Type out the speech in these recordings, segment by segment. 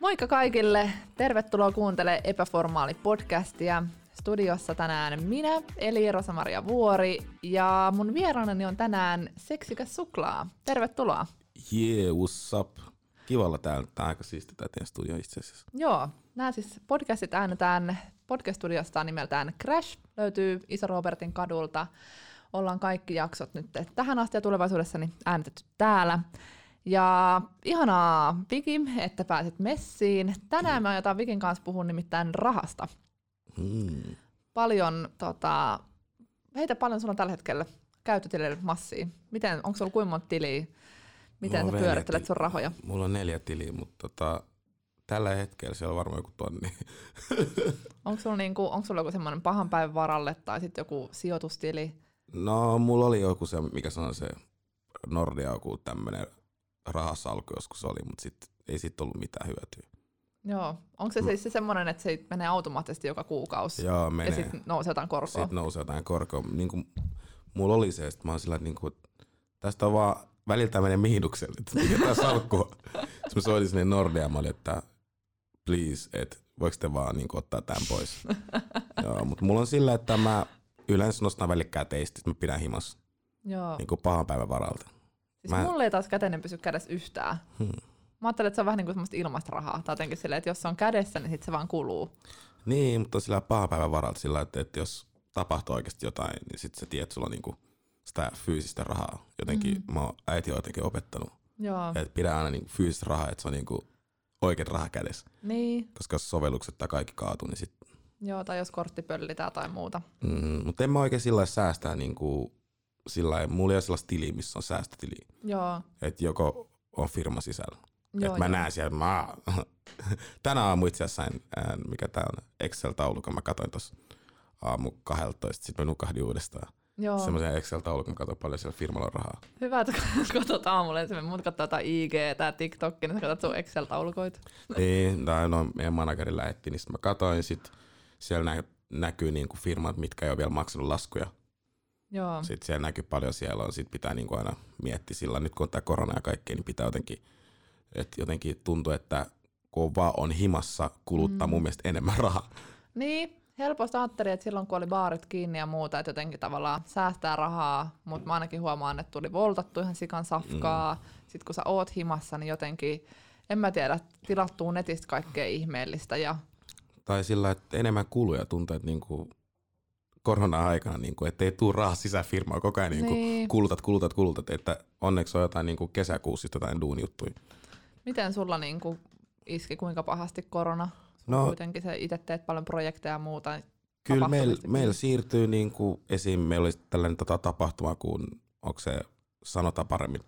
Moikka kaikille! Tervetuloa kuuntelemaan Epäformaali podcastia. Studiossa tänään minä, eli Rosa-Maria Vuori, ja mun vieraanani on tänään Seksikäs Suklaa. Tervetuloa! Yeah, what's up? Kivalla täällä. Tää on aika siisti tää teidän studio itse asiassa. Joo, nämä siis podcastit äänetään podcast-studiosta nimeltään Crash. Löytyy Iso Robertin kadulta. Ollaan kaikki jaksot nyt tähän asti ja tulevaisuudessa niin äänetetty täällä. Ja ihanaa, Viki, että pääsit messiin. Tänään me aiotaan Vikin kanssa puhua nimittäin rahasta. Hmm. Paljon, tota, heitä paljon sulla on tällä hetkellä käyttötilille massia. Miten, onko sulla kuinka monta tiliä? Miten sä pyörittelet sun rahoja? Mulla on neljä tiliä, mutta tota, tällä hetkellä siellä on varmaan joku tonni. Onko sulla, niinku, onko sulla joku semmoinen pahan päivän varalle tai sitten joku sijoitustili? No, mulla oli joku se, mikä on se Nordea, joku tämmönen rahasalku joskus oli, mutta sit ei siitä ollut mitään hyötyä. Joo. Onko se siis se semmoinen, että se menee automaattisesti joka kuukausi Joo, ja menee. sitten nousee jotain korkoa? Sitten nousee jotain korkoa. Niin kuin, mulla oli se, että mä oon sillä, että niin kuin, tästä on vaan väliltä menee miinukselle, että mikä tää salkku on. Sitten mä soitin sinne Nordea, mä olin, että please, että voiko te vaan niin kuin, ottaa tämän pois. Joo, mutta mulla on sillä, että mä yleensä nostan välikkää teistä, mä pidän himassa Joo. niin kuin pahan päivän varalta. Siis Mä- mulle ei taas käteinen pysy kädessä yhtään. Hmm. Mä ajattelin, että se on vähän niin kuin semmoista ilmaista rahaa. Tai jotenkin silleen, että jos se on kädessä, niin sit se vaan kuluu. Niin, mutta sillä pahan päivän varalta sillä, että, että jos tapahtuu oikeasti jotain, niin sitten sä tiedät, että sulla on niin kuin sitä fyysistä rahaa. Jotenkin mm. mä oon äiti on jotenkin opettanut, Joo. että pidä aina niin fyysistä rahaa, että se on niin kuin oikeat raha kädessä. Niin. Koska jos sovellukset tai kaikki kaatuu, niin sit... Joo, tai jos kortti pöllitään tai muuta. Mm, mutta en mä oikein sillä lailla säästää niin kuin, sillä lailla, mulla ei ole sellaista tiliä, missä on säästötili. Joo. Että joko on firma sisällä. Joo, että mä joo. näen siellä, mä... Tänä aamu itse asiassa sain, ää, mikä tää on, Excel-taulukon, mä katsoin tuossa aamu 12, sitten mä nukahdin uudestaan. Joo. Semmoisen Excel-taulukon, mä katsoin paljon siellä firmalla on rahaa. Hyvä, että katsot aamulla ensin. Muut katsoo jotain IG tai TikTokki, niin sä katsot sun Excel-taulukoita. niin, tai no, meidän manageri lähetti, niin sitten mä katsoin, sit siellä nä- näkyy niinku firmat, mitkä ei ole vielä maksanut laskuja. Joo. Sitten siellä näkyy paljon siellä on, sit pitää niinku aina miettiä sillä, nyt kun on tämä korona ja kaikkea, niin pitää jotenkin, että jotenkin tuntuu, että kun vaan on himassa, kuluttaa mm. mun mielestä enemmän rahaa. Niin, helposti ajattelin, että silloin kun oli baarit kiinni ja muuta, että jotenkin tavallaan säästää rahaa, mutta mä ainakin huomaan, että tuli voltattu ihan sikan safkaa. Mm. Sitten kun sä oot himassa, niin jotenkin, en mä tiedä, tilattuu netistä kaikkea ihmeellistä ja Tai sillä, että enemmän kuluja tuntuu, että niinku korona-aikana, niinku, että ei tuu rahaa sisään firmaa, koko ajan niinku Niin. kulutat, kulutat, kulutat, että onneksi on jotain niinku kesäkuussa just jotain duunijuttuja. miten sulla niinku iski, kuinka pahasti korona? No, Kuitenkin sä itse teet paljon projekteja ja muuta. niin Kyllä meillä, meillä siirtyy niin kuin esim. meillä oli tällainen tota, tapahtuma, kun onko se sanotaan paremmin,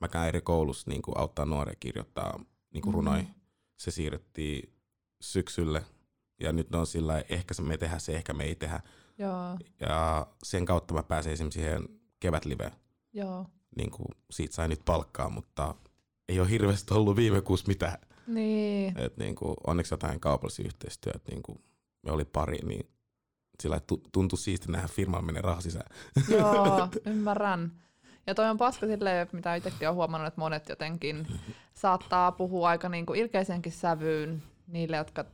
mä käyn eri koulussa niin kuin auttaa nuoria kirjoittaa niin kuin runoja. Se siirrettiin syksylle ja nyt ne on sillä ehkä se me tehdään se, ehkä me ei tehdä. Joo, Ja sen kautta mä pääsin esimerkiksi siihen kevätliveen. joo. Niin kuin siitä sai nyt palkkaa, mutta ei ole hirveästi ollut viime kuussa mitään. Niin, Et niin kuin, onneksi jotain kaupallisia yhteistyötä, niin kuin me oli pari, niin sillä tuntui siisti nähdä firmaan menee raha sisään. Joo, ymmärrän. Ja toi on paska silleen, mitä itsekin olen huomannut, että monet jotenkin saattaa puhua aika niin kuin ilkeisenkin sävyyn niille, jotka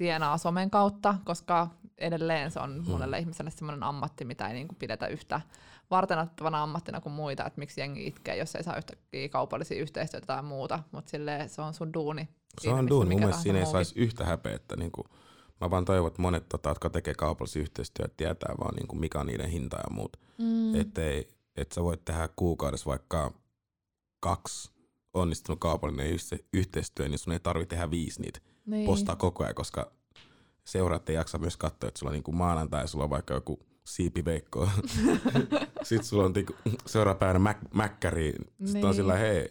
tienaa somen kautta, koska edelleen se on monelle ihmiselle sellainen ammatti, mitä ei niin kuin pidetä yhtä vartenattavana ammattina kuin muita, että miksi jengi itkee, jos ei saa yhtäkkiä kaupallisia yhteistyötä tai muuta, mutta se on sun duuni. Se on duuni. Mun mielestä siinä ei saisi yhtä häpeä, että niin kuin, mä vaan toivon, että monet, tota, jotka tekee kaupallisia yhteistyötä, tietää vaan niin kuin mikä on niiden hinta ja muut. Mm, Ettei, että sä voit tehdä kuukaudessa vaikka kaksi onnistunut kaupallinen yhte- yhteistyö, niin sun ei tarvitse tehdä viisi niitä. niin. postaa koko ajan, koska seuraat ei jaksa myös katsoa, että sulla on niinku maanantai, sulla on vaikka joku siipiveikko. Sitten sulla on niinku seuraava päivänä mäk, mäkkäri. Sitten Niin. on sillä hei,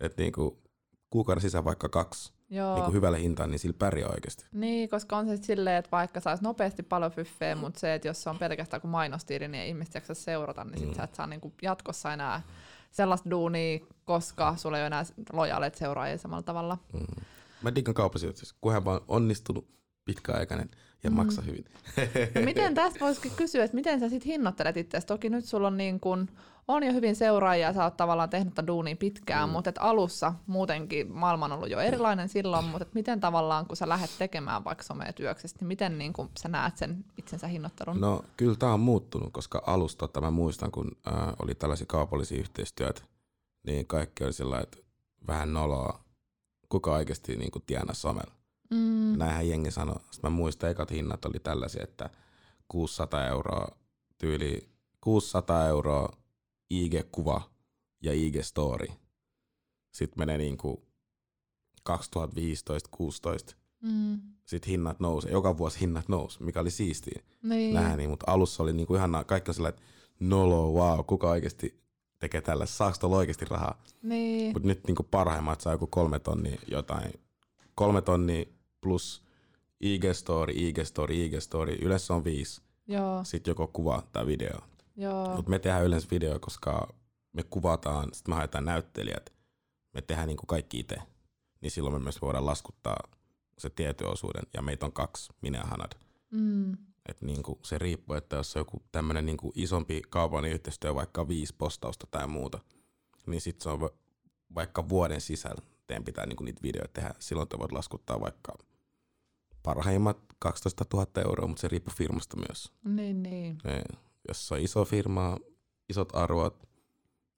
että niinku kuukauden sisään vaikka kaksi Joo. niinku hyvälle hintaan, niin sillä pärjää oikeasti. Niin, koska on se silleen, että vaikka saisi nopeasti paljon fyffeä, mutta se, että jos se on pelkästään kuin mainostiiri, niin ei ihmiset jaksa seurata, niin sit sä et saa niinku jatkossa enää sellaista duunia, koska sulla ei ole enää lojaaleet seuraajia samalla tavalla. Mm. Mä diggan kauppasijoituksessa, kunhan vaan onnistunut pitkäaikainen ja Mm. maksa hyvin. No miten tästä voisikin kysyä, että miten sä sitten hinnoittelet itseäsi? Toki nyt sulla on, niin kun, on jo hyvin seuraajia, sä oot tavallaan tehnyt tätä duunia pitkään, mm. mutta et alussa muutenkin maailma on ollut jo erilainen silloin, mutta et miten tavallaan, kun sä lähdet tekemään vaikka somea työksesi, niin miten niin kun sä näet sen itsensä hinnoittelun? No kyllä tämä on muuttunut, koska alusta tota, mä muistan, kun äh, oli tällaisia kaupallisia yhteistyötä, niin kaikki oli sillä että vähän noloa, kuka oikeasti niin kuin tienaa somella. Mm. Näinhän jengi sanoi. Sitten mä muistan, ekat hinnat oli tällaisia, että 600 euroa tyyli, 600 euroa IG-kuva ja IG-story. Sitten menee niinku 2015-16. Mm. Sitten hinnat nousee, joka vuosi hinnat nousi, mikä oli siistiä Niin. nähdä niin, mutta alussa oli niinku ihan kaikki sillä, että nolo, wow, kuka oikeasti tekee tällä, saako tuolla oikeasti rahaa? Niin. Mutta nyt niinku parhaimmat saa joku kolme tonnia jotain, kolme tonnia plus IG-story, IG-story, IG-story, yleensä on viisi, Joo, sitten joko kuva tai video. joo. Mutta me tehdään yleensä video, koska me kuvataan, sitten me haetaan näyttelijät, me tehdään niinku kaikki itse, niin silloin me myös voidaan laskuttaa se tietyn osuuden, ja meitä on kaksi, minä ja Hanad. Mm. Et niinku se riippuu, että jos on joku tämmöinen niinku isompi kaupallinen yhteistyö, vaikka viisi postausta tai muuta, niin sitten se on va- vaikka vuoden sisällä teidän pitää niinku niitä videoita tehdä. Silloin te voit laskuttaa vaikka parhaimmat 12 000 euroa, mutta se riippuu firmasta myös. Niin, niin. Ne, jos on iso firma, isot arvot,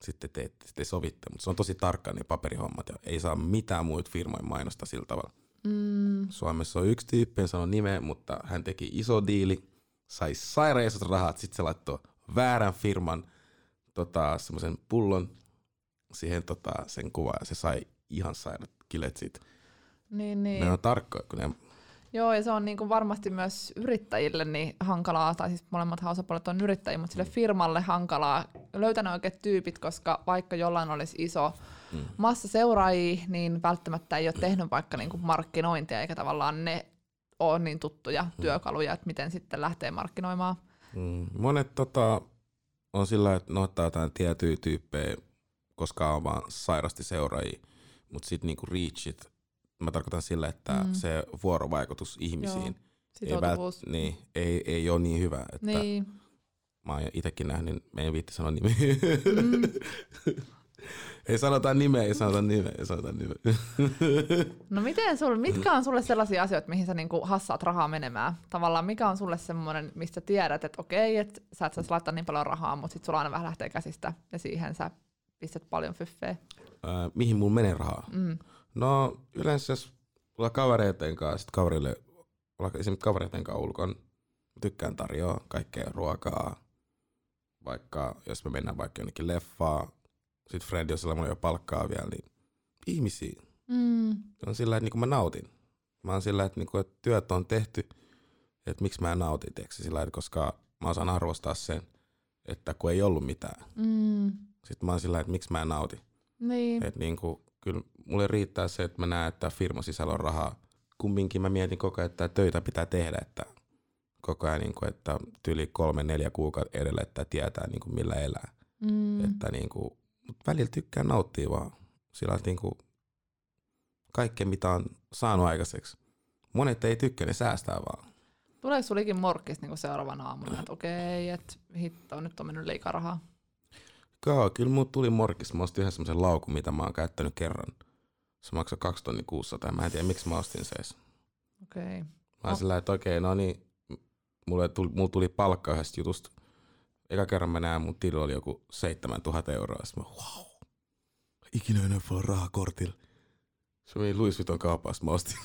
sitten te, te sovitte, mutta se on tosi tarkka ne paperihommat ja ei saa mitään muita firmoja mainosta sillä tavalla. Mm. Suomessa on yksi tyyppi, en sano nimeä, mutta hän teki iso diili, sai sairaan rahat, sitten se laittoi väärän firman tota, semmoisen pullon siihen tota, sen kuvaan ja se sai ihan sairaat kilet siitä. Niin, niin. Ne on tarkkoja, kun ne, Joo, ja se on niinku varmasti myös yrittäjille niin hankalaa, tai siis molemmat osapuolet on yrittäjiä, mutta sille firmalle hankalaa löytää ne oikeat tyypit, koska vaikka jollain olisi iso Mm. massa seuraajia, niin välttämättä ei ole tehnyt vaikka niinku markkinointia, eikä tavallaan ne ole niin tuttuja työkaluja, että miten sitten lähtee markkinoimaan. mm, monet tota, on sillä, että ne ottaa jotain tiettyjä tyyppejä, koska on vaan sairasti seuraajia, mutta sitten niinku reachit, mä tarkoitan sillä, että Mm. se vuorovaikutus ihmisiin ei, Sitoutuvuus. niin, ei, ei ole niin hyvä. Että Niin. Mä oon itsekin nähnyt, niin me ei viitti sanoa nimeä. Mm. ei sanota nimeä, ei sanota nimeä, ei sanota nimeä. No miten sul, mitkä on sulle sellaisia asioita, mihin sä niinku hassaat rahaa menemään? Tavallaan mikä on sulle semmoinen, mistä tiedät, että okei, että sä et saisi laittaa niin paljon rahaa, mutta sit sulla aina vähän lähtee käsistä ja siihen sä pistät paljon fyffeä. Ää, mihin mun menee rahaa? Mm. No yleensä jos olla kavereiden kanssa, sit kaverille, esimerkiksi kavereiden kanssa ulkon, tykkään tarjoaa kaikkea ruokaa, vaikka jos me mennään vaikka jonnekin leffaan, sit Fred, jos sillä mulla ei ole palkkaa vielä, niin ihmisiä. Mm. on sillä, että niinku mä nautin. Mä oon sillä, että, niinku, että työt on tehty, että miksi mä en nauti, tiiäks, sillä, että koska mä osaan arvostaa sen, että kun ei ollut mitään. Mm. Sitten mä oon sillä, että miksi mä en nauti. Niin. Että niinku, kyllä mulle riittää se, että mä näen, että firman sisällä on rahaa. Kumminkin mä mietin koko ajan, että töitä pitää tehdä, että koko ajan, niinku, että tyyli kolme, neljä kuukautta edellä, että tietää niinku, millä elää. Mm. Että niinku, mut välillä tykkää nauttia vaan. Sillä että niinku, kaikkea mitä on saanut aikaiseksi. Monet ei tykkää, ne säästää vaan. Tuleeko sulla ikin morkkis niinku seuraavana aamuna, että okei, että hitto, nyt on mennyt liikaa rahaa? Joo, kyllä mut tuli morkis. Mä ostin yhden semmoisen laukun, mitä mä oon käyttänyt kerran. Se maksoi 2 tonni 600 ja mä en tiedä miksi mä ostin se edes. Okei. Mä oon No. sillä että okei, no niin, mulle tuli, mulle tuli palkka yhdestä jutusta. Eka kerran mä näen, mun tilillä oli joku 7000 euroa. Sitten mä, wow, ikinä enää voi rahaa kortilla. Se meni Louis Vuitton kaupassa, mä ostin.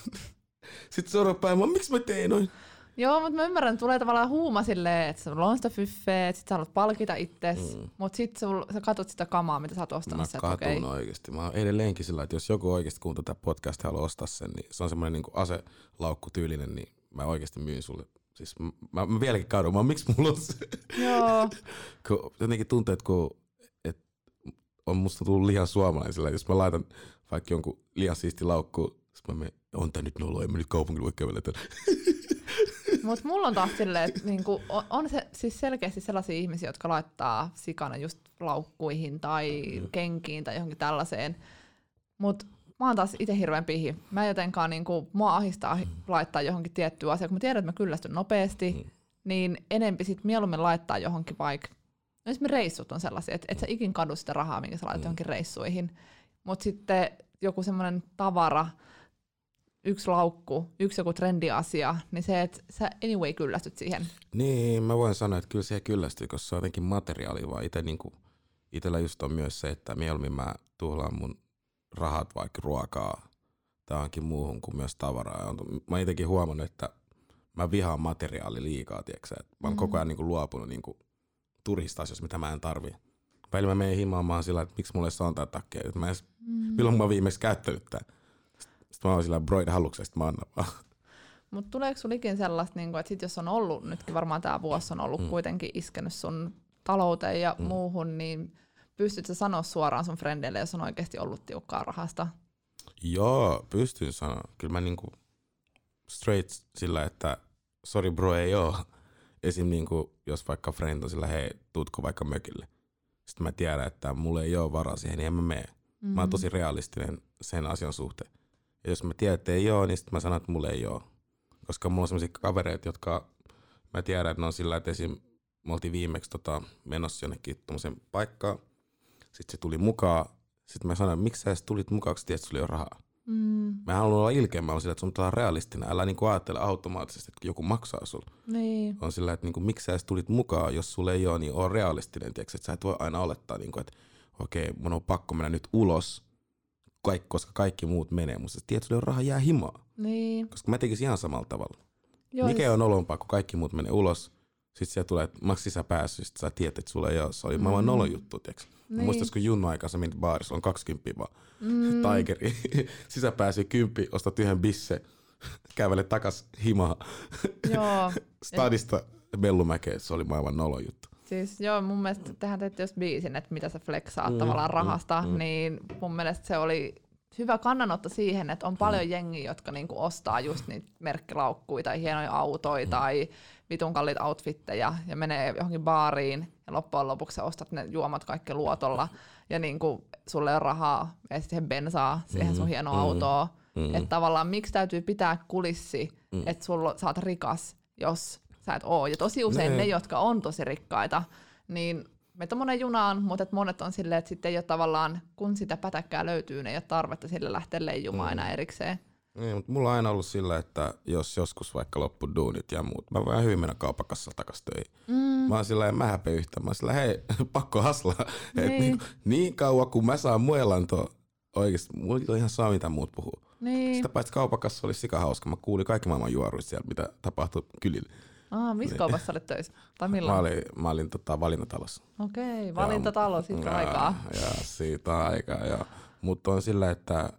Sitten seuraava päivä, miksi mä tein noin? Joo, mutta mä ymmärrän, että tulee tavallaan huuma silleen, että sulla on sitä fyffeä, että sit sä haluat palkita itses, Mm. mutta sit sul, sä katot sitä kamaa, mitä sä oot Mä ostanut. että katun okei. oikeesti. Mä oon edelleenkin sillä, että jos joku oikeasti kuuntelee tätä podcastia ja haluaa ostaa sen, niin se on semmoinen niin aselaukku tyylinen, niin mä oikeasti myyn sulle. Siis mä, mä vieläkin kadun, mä miksi mulla on se? Joo, kun jotenkin tuntuu, että kun, et on musta tullut liian suomalainen sillä, jos mä laitan vaikka jonkun liian siisti laukku, mä menen, on tää nyt nolo, en mä nyt kaupungilla voi kävellä. mutta mulla on taas silleen, että niinku, on, on se siis selkeästi sellaisia ihmisiä, jotka laittaa sikana just laukkuihin tai kenkiin tai johonkin tällaiseen. Mutta mä oon taas itse hirveän pihi. Mä en jotenkaan, niin kuin, mua ahistaa laittaa johonkin tiettyyn asiaan. Kun mä tiedän, että mä kyllästyn nopeasti, mm. niin enempi sit mieluummin laittaa johonkin vaikka, no esimerkiksi reissut on sellaisia, että et sä ikin kadu sitä rahaa, minkä sä laitat mm. johonkin reissuihin. Mutta sitten joku semmoinen tavara, yksi laukku, yksi joku trendiasia, niin se, että sä anyway kyllästyt siihen. Niin, mä voin sanoa, että kyllä siihen kyllästyy, koska se on jotenkin materiaali, vaan itse niinku, itellä just on myös se, että mieluummin mä tuhlaan mun rahat vaikka ruokaa tai onkin muuhun kuin myös tavaraa. Mä itsekin huomannut, että mä vihaan materiaali liikaa, tiiäksä? Mä oon mm. koko ajan niinku luopunut niinku turhista asioista, mitä mä en tarvi. Välillä mä menen himaamaan sillä, että miksi mulle on tää takkeja. Mä edes, mm. Milloin mä oon viimeksi käyttänyt tää? Sitten mä oon sillä, broid haluksesta, mä annan vaan. Mutta tuleeko sulla ikin sellaista, niin että sit jos on ollut, nytkin varmaan tämä vuosi on ollut mm. kuitenkin iskenyt sun talouteen ja mm. muuhun, niin pystytkö sanoa suoraan sun frendeille, jos on oikeasti ollut tiukkaa rahasta? Joo, pystyn sanoa. Kyllä mä niinku straight sillä, että sorry bro ei oo. Esim. Niinku, jos vaikka friend on sillä, hei, tuutko vaikka mökille. Sitten mä tiedän, että mulla ei ole varaa siihen, niin en mä mene. Mm. Mä oon tosi realistinen sen asian suhteen. Ja jos mä tiedän, että ei ole, niin sitten mä sanon, että mulla ei ole. Koska mulla on sellaisia kavereita, jotka mä tiedän, että ne on sillä, että esim. me oltiin viimeksi tota, menossa jonnekin tuommoiseen paikkaan. Sitten se tuli mukaan. Sitten mä sanoin, miksi sä edes tulit mukaan, kun tiedät, että sulla ei ole rahaa. Mm. Mä haluan olla ilkeä, mä sillä, että sun pitää olla realistinen. Älä niinku ajattele automaattisesti, että joku maksaa sulle. Niin. On sillä, että niinku, miksi sä edes tulit mukaan, jos sulle ei ole, niin ole realistinen. Tiedätkö? Että sä et voi aina olettaa, niinku, että okei, mun on pakko mennä nyt ulos, kaikki, koska kaikki muut menee. Mutta sulle on raha jää himaa. Niin. Koska mä tekisin ihan samalla tavalla. Joo, Mikä on olompaa, kun kaikki muut menee ulos, sitten siellä tulee, että maks sisä päässyt, sitten sä tiedät, että sulla ei ole. Se oli mm. maailman nolon juttu, tiiäks. Niin. Muistas, kun Junno aikaa sä menit baarissa, on 20 vaan. Mm. Tigeri. sisä pääsi kymppi, ostat yhden bisse, kävele takas himaa. Joo. Stadista Bellumäkeen, se oli maailman nolon juttu. Siis joo, mun mielestä tehän teette jos biisin, että mitä sä flexaat mm, tavallaan rahasta, mm, mm. niin mun mielestä se oli hyvä kannanotto siihen, että on mm. paljon jengiä, jotka niinku ostaa just niitä merkkilaukkuja tai hienoja autoja mm. tai vitun kalliita outfitteja ja menee johonkin baariin ja loppujen lopuksi ostat ne juomat kaikki luotolla ja niinku sulle on rahaa ja siihen bensaa siihen sun mm. hienoa mm. autoa. Mm. Että tavallaan miksi täytyy pitää kulissi, mm. että sulla saat rikas, jos sä et oo. Ja tosi usein ne, ne jotka on tosi rikkaita, niin meitä monen junaan, mutta et monet on silleen, että sitten ei ole tavallaan, kun sitä pätäkkää löytyy, niin ei ole tarvetta sille lähteä leijumaan mm. enää erikseen. Niin, mutta mulla on aina ollut sillä, että jos joskus vaikka loppu duunit ja muut, mä voin hyvin mennä kaupakassalla takas töihin. Mm. Mä oon sillä mä häpeä yhtä. Mä oon sillä, hei, pakko haslaa. Niin. Et niin, niin kauan kun mä saan muelantoa, oikeesti, mulla ei ihan saa mitä muut puhuu. Niin. Sitä paitsi kaupakassa oli sika hauska. Mä kuulin kaikki maailman juoruista siellä, mitä tapahtui kylillä. Ah, missä niin. kaupassa olet töissä? Tai milloin? Mä olin, mä olin tota, valintatalossa. Okei, okay, valintatalo siitä ja, aikaa. Ja siitä aikaa, joo. Mutta on sillä, että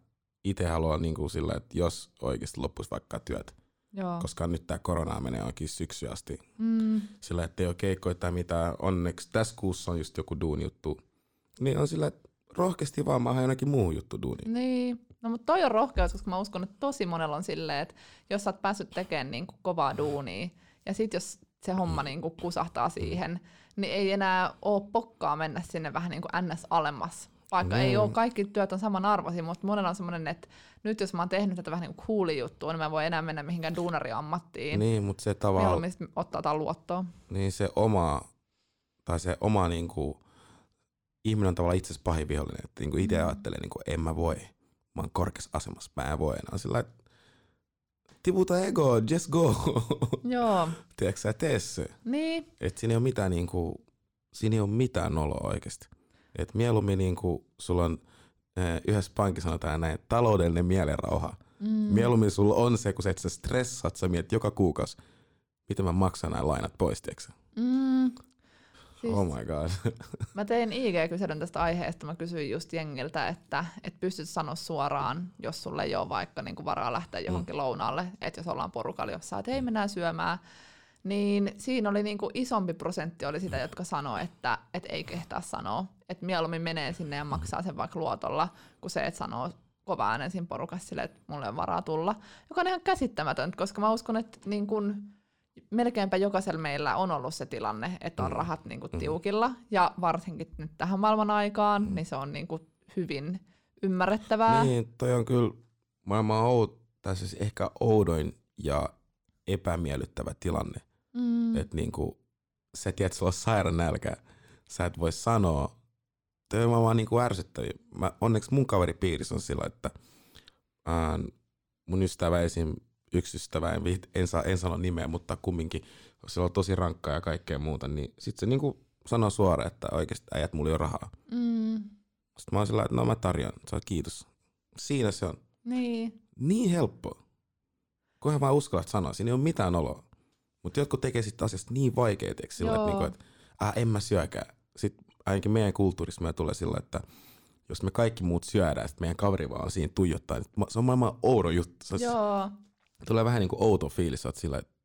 itse haluan niin kuin sillä, että jos oikeasti loppuisi vaikka työt, Joo. koska nyt tämä korona menee onkin syksy asti. Mm. Sillä, että ei ole keikkoja tai mitään. Onneksi tässä kuussa on just joku duun juttu. Niin on sillä, että rohkeasti vaan mä jonnekin muuhun juttu duuni. Niin. No mutta toi on rohkeus, koska mä uskon, että tosi monella on silleen, että jos sä oot päässyt tekemään niin kuin kovaa duunia, ja sit jos se homma niin kuin kusahtaa siihen, niin ei enää ole pokkaa mennä sinne vähän niin kuin ns. alemmas vaikka mm. ei ole kaikki työt on samanarvoisia, mutta monella on semmoinen, että nyt jos mä oon tehnyt tätä vähän niin kuin cooli juttua, niin mä voin enää mennä mihinkään duunariammattiin. Niin, mutta se tavallaan... ottaa jotain luottoa. Niin se oma, tai se oma niin kuin, ihminen on tavallaan itse pahin vihollinen, että niin kuin itse mm. ajattelee, niin kuin, en mä voi, mä oon korkeassa asemassa, mä en voi enää. Sillä että tiputa ego, just go. Joo. Tiedätkö sä, tee se. Niin. Että siinä ei ole mitään, niin kuin, siinä ei ole mitään noloa oikeasti. Et mieluummin niin kuin sulla on eh, yhdessä pankissa sanotaan näin, taloudellinen mielenrauha. Mm. Mieluummin sulla on se, kun sä et sä stressaat, sä mietit joka kuukausi, miten mä maksan nämä lainat pois, tiiäksä? Mm. Siis, oh my god. mä tein IG-kyselyn tästä aiheesta. Mä kysyin just jengiltä, että et pystyt sanoa suoraan, jos sulle ei ole vaikka niinku varaa lähteä johonkin mm. lounaalle, että jos ollaan porukalla jossain, että ei mennään syömään, niin siinä oli niinku isompi prosentti oli sitä, jotka sanoi, että et ei kehtaa sanoa. Että mieluummin menee sinne ja maksaa sen vaikka luotolla, kuin se, että sanoo kova äänen siinä porukassa sille, että mulle on varaa tulla. Joka on ihan käsittämätöntä, koska mä uskon, että niin kun melkeinpä jokaisella meillä on ollut se tilanne, että on mm. rahat niin kun mm. tiukilla. Ja varsinkin nyt tähän maailman aikaan, mm. niin se on niin kun hyvin ymmärrettävää. Niin, toi on kyllä maailman oud, tai siis ehkä oudoin ja epämiellyttävä tilanne. Mm. Että niinku, sä tiedät, sulla on sairaan nälkä, sä et voi sanoa. Toi on vaan niinku ärsyttäviä. Mä, onneksi mun kaveripiirissä on sillä, että ää, mun ystävä esim. Yksi ystävä, en, viit- en, saa, en sano nimeä, mutta kumminkin, sillä on tosi rankkaa ja kaikkea muuta, niin sit se niinku sanoo suoraan, että oikeasti äijät mulla ei ole rahaa. Mm. Sitten mä oon sillä, että no mä tarjoan. Sä oot, kiitos. Siinä se on. Niin. Niin helppo. Kunhan vaan uskallat sanoa, siinä ei ole mitään oloa. Mutta jotkut tekee sitten asiasta niin eikö sillä, että, niinku, että äh, en mä syökään. Sitten ainakin meidän kulttuurissa me tulee sillä, että jos me kaikki muut syödään, sitten meidän kaveri vaan siinä tuijottaa. niin Se on maailman oudo juttu. Se on, Joo. Tulee vähän niin kuin outo fiilis, oot sillä, että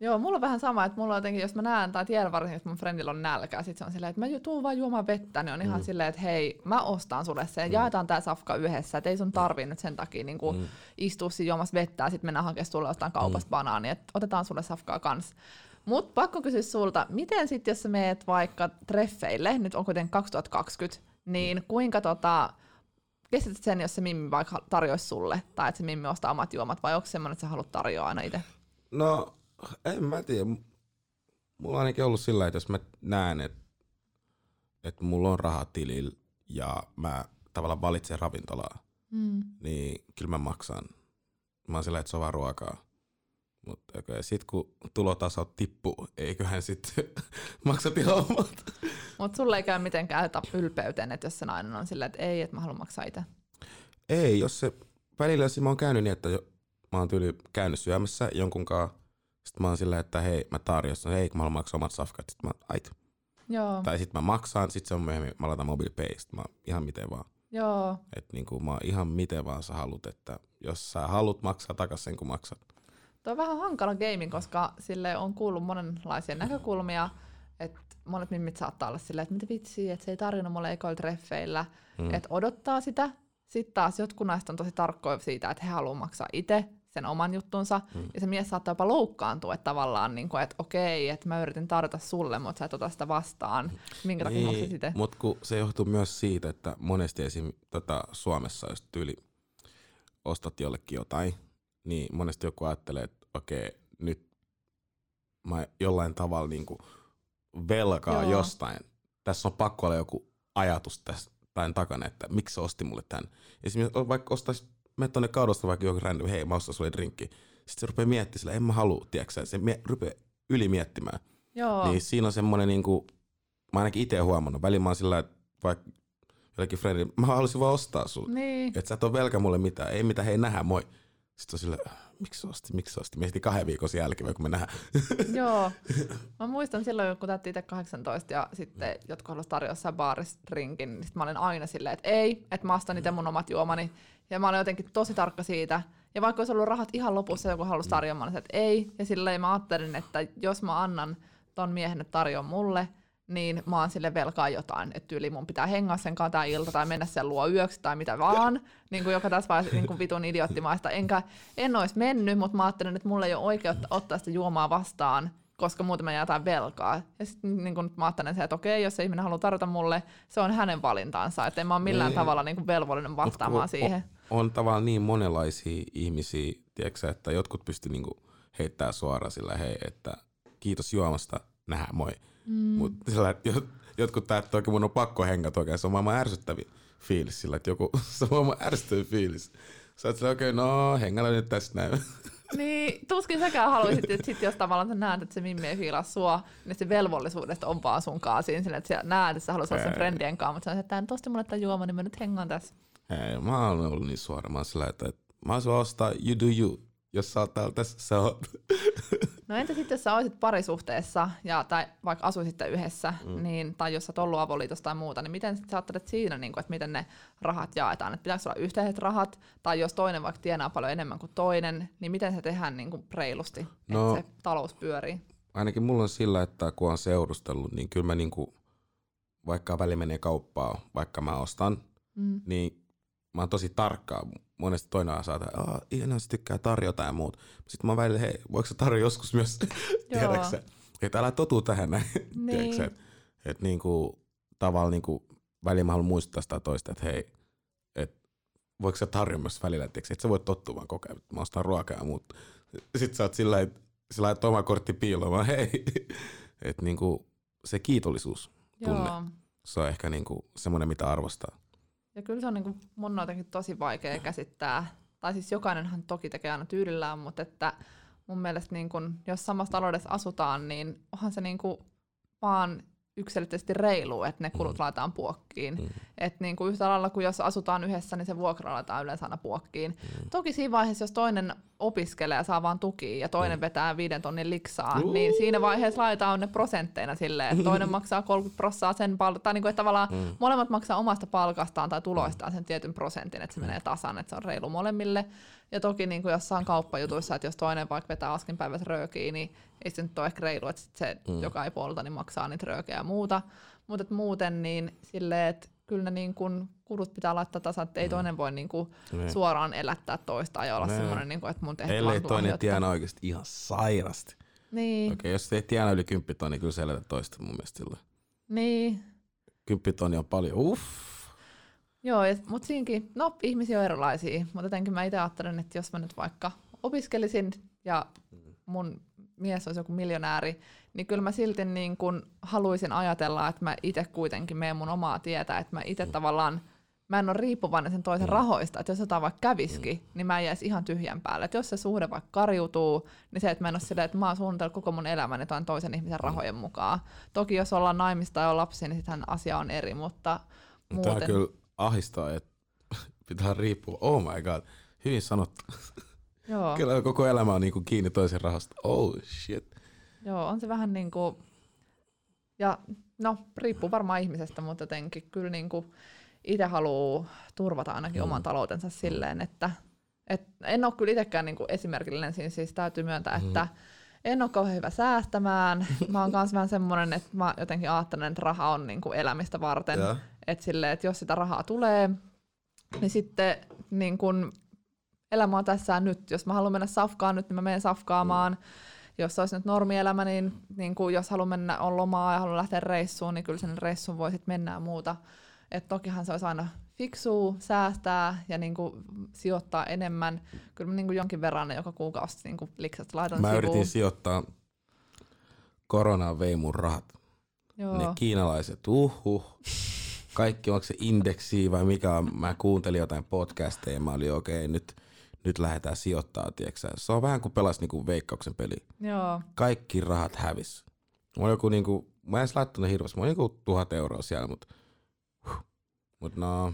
Joo, mulla on vähän sama, että mulla on jotenkin, jos mä näen tai tiedän varsinkin, että mun friendillä on nälkä, sit se on silleen, että mä tuun vaan juomaan vettä, niin on ihan Mm. silleen, että hei, mä ostan sulle sen, Mm. jaetaan tää safka yhdessä, että ei sun tarvii nyt sen takia niin mm, istua siinä juomassa vettä ja sitten mennä hakemaan sulle jostain kaupasta banaania, että otetaan sulle safkaa kans. Mutta pakko kysyä sulta, miten sitten jos sä meet vaikka treffeille, nyt on kuitenkin 2020, niin kuinka tota, kestät sen, jos se Mimmi vaikka tarjoaisi sulle, tai että se Mimmi ostaa omat juomat, vai onko se semmoinen, että sä haluat tarjoa aina itse? No, en mä tiedä. Mulla on ainakin ollut sillä, että jos mä näen, että, että mulla on rahaa tilillä ja mä tavallaan valitsen ravintolaa, Mm. niin kyllä mä maksan. Mä oon sillä, että se on vaan ruokaa. Mutta okay, sit kun tulotaso tippuu, eiköhän sitten maksat ihan omat. Mutta sulle ei käy mitenkään että ylpeyteen, että jos se nainen on silleen, että ei, että mä haluan maksaa itse. Ei, jos se välillä siis mä oon käynyt niin, että jo, mä oon tyyli käynyt syömässä jonkun kanssa. Sitten mä oon silleen, että hei, mä tarjosin, hei, kun mä haluan maksaa omat safkat. Sitten mä, ait. Joo, Tai sitten mä maksan, sitten se on myöhemmin, mä laitan mobile pay, sit mä ihan miten vaan. joo. Että niinku mä oon ihan miten vaan sä haluat, että jos sä haluat maksaa takas sen kun maksat. Tuo on vähän hankala gaming, koska sille on kuullut monenlaisia näkökulmia, että monet mimmit saattaa olla silleen, että mitä vitsiä, että se ei tarjonnut mulle ekoilla treffeillä, Mm. että odottaa sitä. Sitten taas jotkut naista on tosi tarkkoja siitä, että he haluaa maksaa itse sen oman juttunsa, Mm. ja se mies saattaa jopa loukkaantua, että tavallaan, niin kuin, että okei, että mä yritin tarjota sulle, mutta sä et ota sitä vastaan, minkä takia niin. itse. Mutta kun se johtuu myös siitä, että monesti esim. Tota Suomessa, jos tyyli ostat jollekin jotain, niin monesti joku ajattelee, että okei, nyt mä jollain tavalla niinku velkaa Joo. jostain. Tässä on pakko olla joku ajatus tässä tämän takana, että miksi se osti mulle tämän. Esimerkiksi vaikka ostais, menet tonne kaudosta vaikka joku random, hei mä ostan sulle drinkki. Sitten se rupeaa miettimään sillä, en mä halua, tiedätkö se mie- rupeaa yli miettimään. Joo, Niin siinä on semmoinen, niinku, mä ainakin itse huomannut, välillä mä oon sillä, että vaikka jollekin friendille, mä haluaisin vaan ostaa sulle. niin. Että sä et ole velkä mulle mitään, ei mitään, hei nähdään, moi. Sitten on sillä, miksi osti, miksi osti? Mietin kahden viikon jälkeen, kun me nähdään. Joo. Mä muistan silloin, kun täytti itse 18 ja sitten jotkut halusivat tarjota jossain baarissa drinkin, niin sit mä olin aina silleen, että ei, että mä ostan itse mun omat juomani. Ja mä olin jotenkin tosi tarkka siitä. Ja vaikka olisi ollut rahat ihan lopussa, joku halusi tarjoamaan, mä olin, että ei. Ja silleen mä ajattelin, että jos mä annan ton miehen tarjoa mulle, niin mä oon sille velkaa jotain, että yli mun pitää hengaa sen kanssa ilta tai mennä sen luo yöksi tai mitä vaan, niin kuin joka tässä vaiheessa niin kuin vitun idioottimaista. Enkä, en olisi mennyt, mutta mä ajattelin, että mulla ei ole oikeutta ottaa sitä juomaa vastaan, koska muuten mä jätän velkaa. Ja sitten niin kun mä ajattelen se, että okei, jos se ihminen haluaa tarjota mulle, se on hänen valintansa, että en mä ole millään Niin. tavalla niin kuin velvollinen vastaamaan Mut kun siihen. On, on tavallaan niin monenlaisia ihmisiä, tiedätkö, että jotkut pystyy niinku heittää suoraan sillä, hei, että kiitos juomasta, nähdään, moi. Mm. Mutta jotkut tää, että oikein mun on pakko hengata oikein, se on maailman ärsyttävi fiilis sillä, että joku, se on maailman ärsyttävi fiilis. Sä oot okei, okay, no hengällä nyt tästä näin. Niin, tuskin säkään haluaisit, että sit jos tavallaan sä näet, että se Mimmi ei fiilaa sua, niin se velvollisuudesta on vaan sun kanssa siinä, sillä, että sä näet, että sä haluaisit olla sen Ei. friendien kanssa, mutta sä että tää nyt osti mulle tämän juoma, niin mä nyt hengaan tässä. Ei, mä oon ollut niin suora, mä oon sillä, että, että mä oon ostaa you do you. Jos sä oot täällä tässä, sä oot. No entä sitten, jos sä olisit parisuhteessa ja, tai vaikka asuisitte yhdessä, mm. niin, tai jos sä oot ollut avoliitossa tai muuta, niin miten sä ajattelet siinä, niin kuin, että miten ne rahat jaetaan? Että pitääkö olla yhteiset rahat, tai jos toinen vaikka tienaa paljon enemmän kuin toinen, niin miten se tehdään niin kuin reilusti, No. että se talous pyörii? Ainakin mulla on sillä, että kun on seurustellut, niin kyllä mä niinku, vaikka väli menee kauppaa, vaikka mä ostan, Mm. niin mä oon tosi tarkkaa. Monesti toinen saa, että ihanaa se tykkää tarjota ja muut. Sitten mä välillä, hei, voiko sä tarjota joskus myös, tiedätkö sä? Että älä totu tähän näin, Niin. tiedätkö? Että et niinku, tavallaan niinku, välillä mä haluan muistuttaa sitä toista, että hei, että voiko sä tarjoa myös välillä, että et sä voi tottua vaan koko ajan, että mä ostan ruokaa ja muuta. Sitten sä oot sillä lailla, sillä lailla, että oma kortti piiloon, vaan hei, että niinku se kiitollisuus tunne, Joo. se on ehkä niinku semmoinen, mitä arvostaa. Ja kyllä se on niinku, mun jotenkin tosi vaikea käsittää. Tai siis jokainenhan toki tekee aina tyylillään, mutta että mun mielestä niin kun, jos samassa taloudessa asutaan, niin onhan se niin kuin vaan yksilöllisesti reilu, että ne kulut Mm. laitetaan puokkiin. Mm. Et niin kuin yhtä lailla kuin jos asutaan yhdessä, niin se vuokra laitetaan yleensä aina puokkiin. Mm. Toki siinä vaiheessa, jos toinen opiskelee ja saa vaan tukia ja toinen Mm. vetää viiden tonnin liksaa, Uu. niin siinä vaiheessa laitetaan ne prosentteina silleen, että toinen maksaa 30 prossaa sen palkasta, tai niin kuin, että tavallaan Mm. molemmat maksaa omasta palkastaan tai tuloistaan sen tietyn prosentin, että se menee tasan, että se on reilu molemmille. Ja toki niin kuin jossain kauppajutuissa, että jos toinen vaikka vetää askinpäivässä röökiä, niin ei se nyt ole ehkä reilu, että sit se, Mm. joka ei puolta, niin maksaa niitä röökejä ja muuta. Mutta muuten niin silleen, että kyllä ne niin kuin kulut pitää laittaa tasan, että ei Mm. toinen voi niin kuin Ne. suoraan elättää toista ja olla Ne. semmoinen, niin kuin, että mun tehtävä Ellei toinen lahjoittaa. tienaa oikeasti ihan sairasti. Niin, Okei, jos ei tienaa yli 10 tonnia, niin kyllä sä elät toista mun mielestä silloin. niin. 10 tonnia on paljon, uff. Joo, mutta siinäkin, no ihmisiä on erilaisia, mutta jotenkin mä itse ajattelen, että jos mä nyt vaikka opiskelisin ja mun mies olisi joku miljonääri, niin kyllä mä silti niin kun haluaisin ajatella, että mä itse kuitenkin menen mun omaa tietä, että mä itse tavallaan, mä en ole riippuvainen sen toisen Mm. rahoista, että jos jotain vaikka käviskin, niin mä en jäisi ihan tyhjän päälle. Että jos se suhde vaikka karjutuu, niin se, että mä en ole silleen, että mä oon suunnitellut koko mun elämäni toin toisen ihmisen rahojen mukaan. Toki jos ollaan naimista tai on lapsi, niin sittenhän asia on eri, mutta Tämä muuten. kyllä ahistaa, että pitää riippua. Oh my god, hyvin sanottu. Joo. Kyllä koko elämä on niinku kiinni toisen rahasta. Oh shit. Joo, on se vähän niin kuin, ja no riippuu varmaan ihmisestä, mutta jotenkin kyllä niin kuin itse haluaa turvata ainakin Mm. oman taloutensa silleen, että et en ole kyllä itsekään niin kuin esimerkillinen, siinä siis täytyy myöntää, Mm. että en ole kauhean hyvä säästämään. Mä oon myös vähän semmoinen, että mä jotenkin ajattelen, että raha on niin kuin elämistä varten. Ja. Että silleen, että jos sitä rahaa tulee, niin sitten niin kun elämä on tässä nyt. Jos mä haluan mennä safkaan nyt, niin mä menen safkaamaan. Mm. Jos se olisi nyt normielämä, niin, niin kun jos haluan mennä, on lomaa ja haluan lähteä reissuun, niin kyllä sen reissun voi sitten mennä ja muuta. Et tokihan se olisi aina fiksua, säästää ja niin kuin sijoittaa enemmän. Kyllä mä niin kuin jonkin verran joka kuukausi niin kuin liksat laitan Mä sivuun. yritin sijoittaa, koronaan vei mun rahat. Joo. Ne kiinalaiset, uhuh. Kaikki, onko se indeksi vai mikä on. Mä kuuntelin jotain podcasteja ja mä olin okei, okay, nyt, nyt lähdetään sijoittaa, tiiäksä. Se on vähän kuin pelas niinku veikkauksen peli. Joo. Kaikki rahat hävis. Mulla on joku niinku, mä en edes laittanut hirveästi, mulla on joku tuhat euroa siellä, mutta mut no,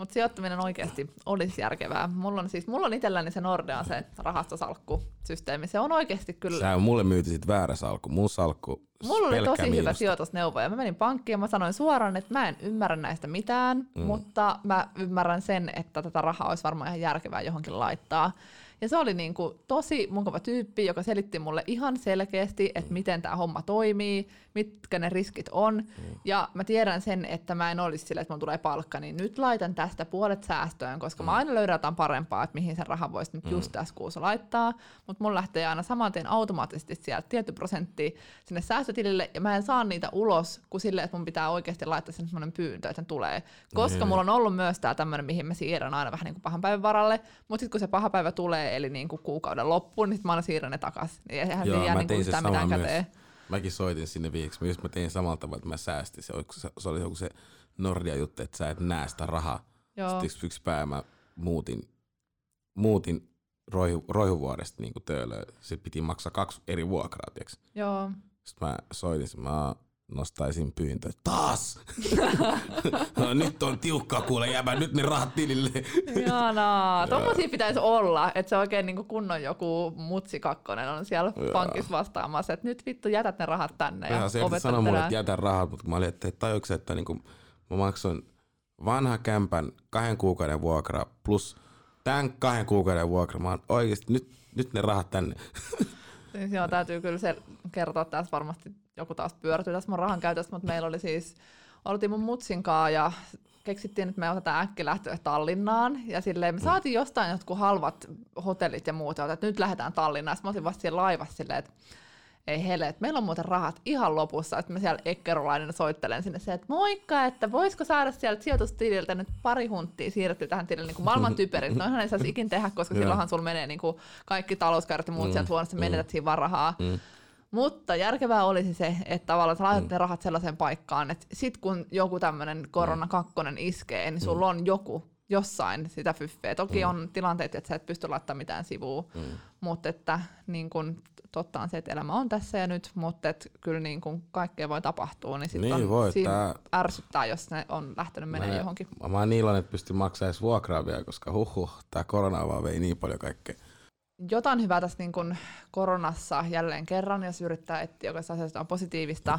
Mutta sijoittaminen oikeasti olisi järkevää. Mulla on siis, mulla on itselläni se Nordea, se rahastosalkkusysteemi. Se on oikeasti kyllä. sä mulle myyti sit väärä salkku. Mun salkku Mulla oli tosi hyvä miinusta. sijoitusneuvo ja mä menin pankkiin ja mä sanoin suoraan, että mä en ymmärrä näistä mitään, mm. mutta mä ymmärrän sen, että tätä rahaa olisi varmaan ihan järkevää johonkin laittaa. Ja se oli niin kuin tosi mukava tyyppi, joka selitti mulle ihan selkeästi, että miten tämä homma toimii, mitkä ne riskit on. Mm. Ja mä tiedän sen, että mä en olisi sillä, että mulla tulee palkka, niin nyt laitan tästä puolet säästöön, koska mä aina löydän jotain parempaa, että mihin sen rahan voisi nyt just tässä kuussa laittaa. Mutta mulla lähtee aina saman tien automaattisesti sieltä tietty prosentti sinne säästötilille, ja mä en saa niitä ulos kuin silleen, että mun pitää oikeasti laittaa sen semmoinen pyyntö, että tulee. Koska Niin. mulla on ollut myös tää tämmöinen, mihin mä siirrän aina vähän niin kuin pahan päivän varalle, mutta sitten kun se paha päivä tulee, eli niin kuin kuukauden loppuun, niin mä aina siirrän ne takas. Niin eihän Joo, jää mä niin kuin tein sen yhtään mitään myös. käteen. Mäkin soitin sinne viikoksi. Mä just mä tein samalla tavalla, että mä säästin. Se, oli- se oli joku se Nordia juttu, että sä et näe sitä rahaa. Joo. Sitten yksi, yksi päivä mä muutin, muutin roihu, roihuvuodesta niin töölöön. Sitten piti maksaa kaksi eri vuokraa, tiiäks. Joo. Sitten mä soitin, mä nostaisin pyyntö. Taas! no, nyt on tiukkaa kuule jäbä, nyt ne rahat tilille. Ihanaa. Tommosia pitäisi olla, että se oikein niin kunnon joku mutsi kakkonen on siellä Joo. pankissa vastaamassa, että nyt vittu jätät ne rahat tänne ja Ja se sanoi mulle, että jätä rahat, mutta mä olin, että tajuuks, että niinku, mä maksoin vanha kämpän kahden kuukauden vuokra plus tämän kahden kuukauden vuokra. Mä oon oikeesti, nyt, nyt ne rahat tänne. Siis joo, täytyy kyllä se kertoa tässä varmasti joku taas pyörtyy tässä mun rahan käytöstä, mutta meillä oli siis, oltiin mun mutsinkaa ja keksittiin, että me otetaan äkki lähtöä Tallinnaan ja silleen me saatiin jostain jotkut halvat hotellit ja muuta, että nyt lähdetään Tallinnaan. Sitten mä olin vasta siellä laivassa silleen, että ei hele, että meillä on muuten rahat ihan lopussa, että mä siellä ekkerolainen soittelen sinne se, että moikka, että voisiko saada sieltä sijoitustililtä nyt pari hunttia siirretty tähän tilille niin kuin maailman typerin. Noinhan ei saisi ikin tehdä, koska silloinhan sulla menee niin kuin kaikki talouskäyrät ja muut mm. sieltä huonosta mm. menetät siinä vaan rahaa. Mm. Mutta järkevää olisi se, että tavallaan sä laitat mm. ne rahat sellaiseen paikkaan, että sit kun joku tämmöinen korona kakkonen iskee, niin sulla mm. on joku jossain sitä fyffeä. Toki mm. on tilanteet, että sä et pysty laittamaan mitään sivuun, mm. mutta että niin kun, totta on se, että elämä on tässä ja nyt, mutta et, kyllä niin kun kaikkea voi tapahtua, niin sitten niin voi, tää... ärsyttää, jos ne on lähtenyt menemään johonkin. Mä, mä oon iloinen, että pystyn maksamaan edes vuokraa vielä, koska huhhuh, tämä korona vaan vei niin paljon kaikkea. Jotain hyvää tässä niin kun koronassa jälleen kerran, jos yrittää etsiä jokaisesta asiasta on positiivista,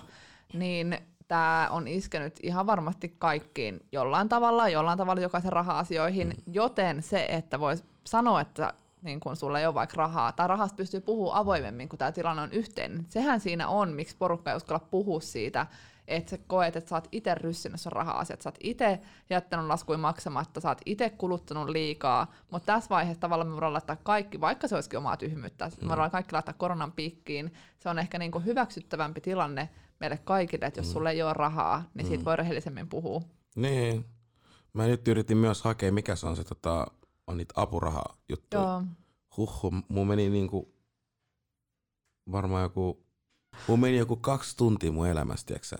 niin tämä on iskenyt ihan varmasti kaikkiin jollain tavalla, jollain tavalla jokaisen raha-asioihin, mm. joten se, että voisi sanoa, että niin kun sulla ei ole vaikka rahaa, tai rahasta pystyy puhumaan avoimemmin, kun tämä tilanne on yhteinen. Sehän siinä on, miksi porukka ei uskalla puhua siitä, että sä koet, että sä oot itse ryssinyt sun raha-asiat, sä oot itse jättänyt laskuja maksamatta, sä oot itse kuluttanut liikaa, mutta tässä vaiheessa tavallaan me voidaan laittaa kaikki, vaikka se olisikin omaa tyhmyyttä, mm. me voidaan kaikki laittaa koronan piikkiin, se on ehkä niinku hyväksyttävämpi tilanne meille kaikille, että jos mm. sulle ei ole rahaa, niin siitä mm. voi rehellisemmin puhua. Niin. Mä nyt yritin myös hakea, mikä se on se tota, on niitä apurahajuttuja. Joo. Huhhuh, mun meni niinku varmaan joku, mun meni joku kaksi tuntia mun elämästä, tiiäksä.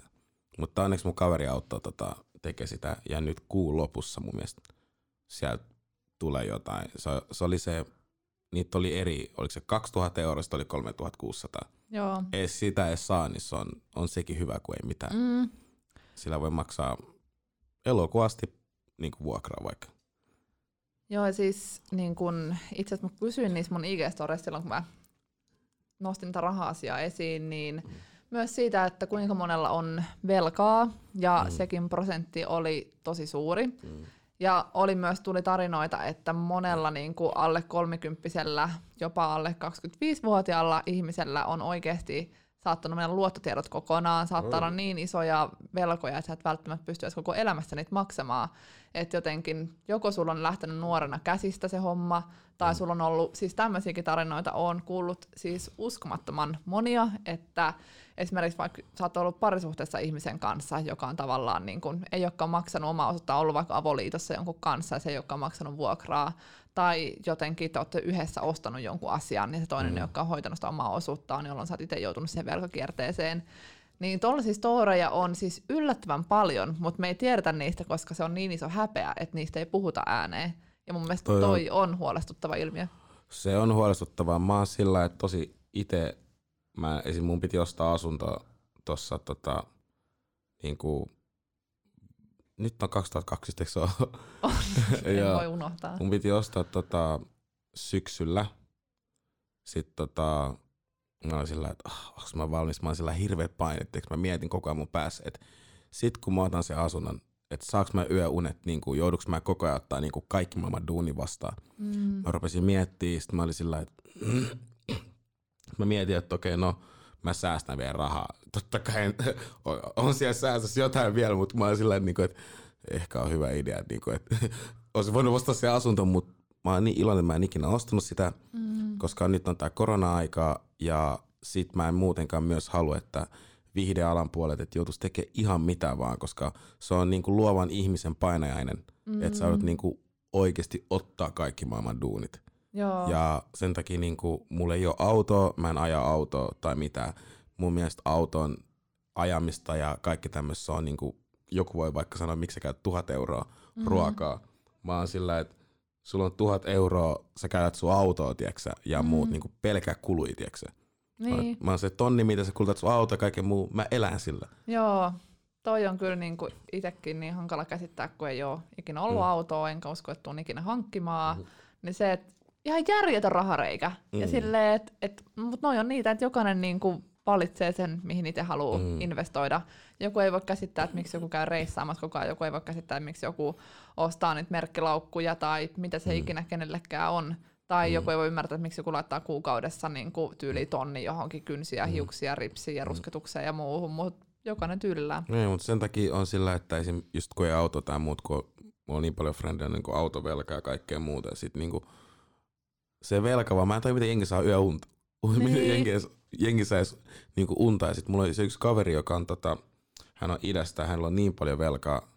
Mutta onneksi mun kaveri auttoi tota, tekee sitä ja nyt kuun lopussa mun mielestä sieltä tulee jotain. Se, se oli se, niitä oli eri, oliko se 2000 euroa, oli 3600. Joo. Ei sitä edes saa, niin se on, on sekin hyvä kuin ei mitään. Mm. Sillä voi maksaa elokuasti niin kuin vuokraa vaikka. Joo, ja siis niin kun, itse asiassa mä kysyin niissä mun ig silloin, kun mä nostin tätä raha-asiaa esiin, niin mm. myös siitä, että kuinka monella on velkaa, ja mm. sekin prosentti oli tosi suuri. Mm. Ja oli myös tuli tarinoita, että monella niin kuin alle kolmikymppisellä, jopa alle 25-vuotiaalla ihmisellä on oikeasti saattanut mennä luottotiedot kokonaan, saattaa olla niin isoja velkoja, että sä et välttämättä pysty edes koko elämässä niitä maksamaan. Että jotenkin joko sulla on lähtenyt nuorena käsistä se homma, tai mm. sulla on ollut, siis tämmöisiäkin tarinoita on kuullut siis uskomattoman monia, että esimerkiksi vaikka sä oot ollut parisuhteessa ihmisen kanssa, joka on tavallaan niin kuin, ei olekaan maksanut omaa osuutta, ollut vaikka avoliitossa jonkun kanssa ja se ei olekaan maksanut vuokraa, tai jotenkin te olette yhdessä ostanut jonkun asian, niin se toinen, mm. joka on hoitanut sitä omaa osuuttaan, jolloin sä oot itse joutunut siihen velkakierteeseen. Niin tuollaisia storeja on siis yllättävän paljon, mutta me ei tiedetä niistä, koska se on niin iso häpeä, että niistä ei puhuta ääneen. Ja mun mielestä toi, toi on, on huolestuttava ilmiö. Se on huolestuttavaa. Mä oon sillä, että tosi itse, mä esim. mun piti ostaa asunto tuossa tota, niin kuin nyt on 2002, eikö se ole? On, en voi unohtaa. Mun piti ostaa tota, syksyllä. Sitten tota, mä olin sillä, että oh, onko mä valmis, mä olin sillä hirveät painet, mä mietin koko ajan mun päässä, että sit kun mä otan sen asunnon, että saaks mä yöunet, niin kuin, jouduks mä koko ajan ottaa niin kuin kaikki maailman duuni vastaan. Mm. Mä rupesin miettimään, sit mä olin sillä, että mä mietin, että okei, no mä säästän vielä rahaa. Totta kai on siellä säästössä jotain vielä, mutta mä oon sillä niin kuin, että ehkä on hyvä idea, että, niin kuin, että olisin voinut ostaa se asunto, mutta mä oon niin iloinen, että mä en ikinä ostanut sitä, mm. koska nyt on tää korona-aika ja sit mä en muutenkaan myös halua, että viihdealan puolet, että joutuisi tekemään ihan mitä vaan, koska se on niin kuin luovan ihmisen painajainen, mm. että sä voit niin kuin oikeasti ottaa kaikki maailman duunit. Joo. Ja sen takia niin kuin, mulla ei ole autoa, mä en aja autoa tai mitään. Mun mielestä auton ajamista ja kaikki tämmöistä on niin kuin, joku voi vaikka sanoa, miksi sä käyt tuhat euroa mm-hmm. ruokaa. Mä oon sillä, että sulla on tuhat euroa, sä käytät sun autoa, tiiäksä, ja mm. muut niin kuin pelkää kului, tiiäksä. Niin. Mä oon se tonni, mitä sä kulutat sun auto ja kaiken muu, mä elän sillä. Joo, toi on kyllä niin kuin itsekin niin hankala käsittää, kun ei ole ikinä ollut mm. autoa, enkä usko, että tuun ikinä hankkimaan. Mm. Niin se, että ihan järjetön rahareikä. Mm. Ja silleen, että et, mut noi on niitä, että jokainen niin kuin valitsee sen, mihin itse haluaa mm. investoida. Joku ei voi käsittää, että miksi joku käy reissaamassa koko ajan, joku ei voi käsittää, että miksi joku ostaa niitä merkkilaukkuja tai mitä se mm. ikinä kenellekään on. Tai mm. joku ei voi ymmärtää, että miksi joku laittaa kuukaudessa niin kuin tyyli tonni johonkin kynsiä, mm. hiuksia, ripsiä ja mm. rusketukseen ja muuhun, mutta jokainen tyylillään. Niin, mutta sen takia on sillä, että esim. just kun ei auto tai muut, kun on niin paljon frendejä, niin autovelkaa ja kaikkea muuta, ja sit niin kuin se velka, vaan mä en tiedä, miten jengi saa yöunta. miten Niin. jengi, edes- jengi saisi niinku unta. Ja sit mulla oli se yksi kaveri, joka on tota, hän on idästä, hänellä on niin paljon velkaa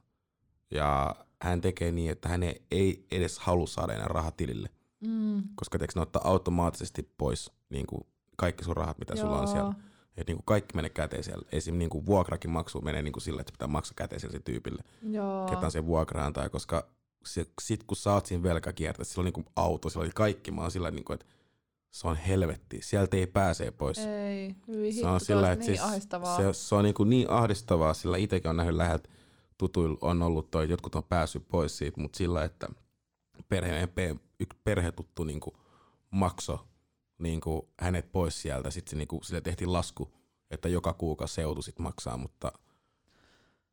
ja hän tekee niin, että hän ei, edes halua saada enää rahaa tilille, Mm. koska teekö ne ottaa automaattisesti pois niin kuin kaikki sun rahat, mitä sulla on siellä. Et niin kuin kaikki menee käteisellä. Esim. Niin kuin vuokrakin maksu menee niin kuin sillä, että pitää maksaa käteisellä sille tyypille, Joo. ketä se vuokra antaa, koska se, sit kun sä oot siinä velkakierteessä, sillä on niin auto, sillä oli kaikki, mä oon sillä niin kuin, että se on helvetti, sieltä ei pääse pois. Ei, hyvin se on se sillä, että niin siis ahdistavaa. se, se on niin, kuin niin ahdistavaa, sillä itsekin on nähnyt läheltä tutuilla on ollut toi, jotkut on päässyt pois siitä, mutta sillä, että perhe, pe- yksi perhetuttu niin kuin makso niin kuin hänet pois sieltä, sitten se, niin kuin, sille tehtiin lasku, että joka kuukausi seutu sit maksaa, mutta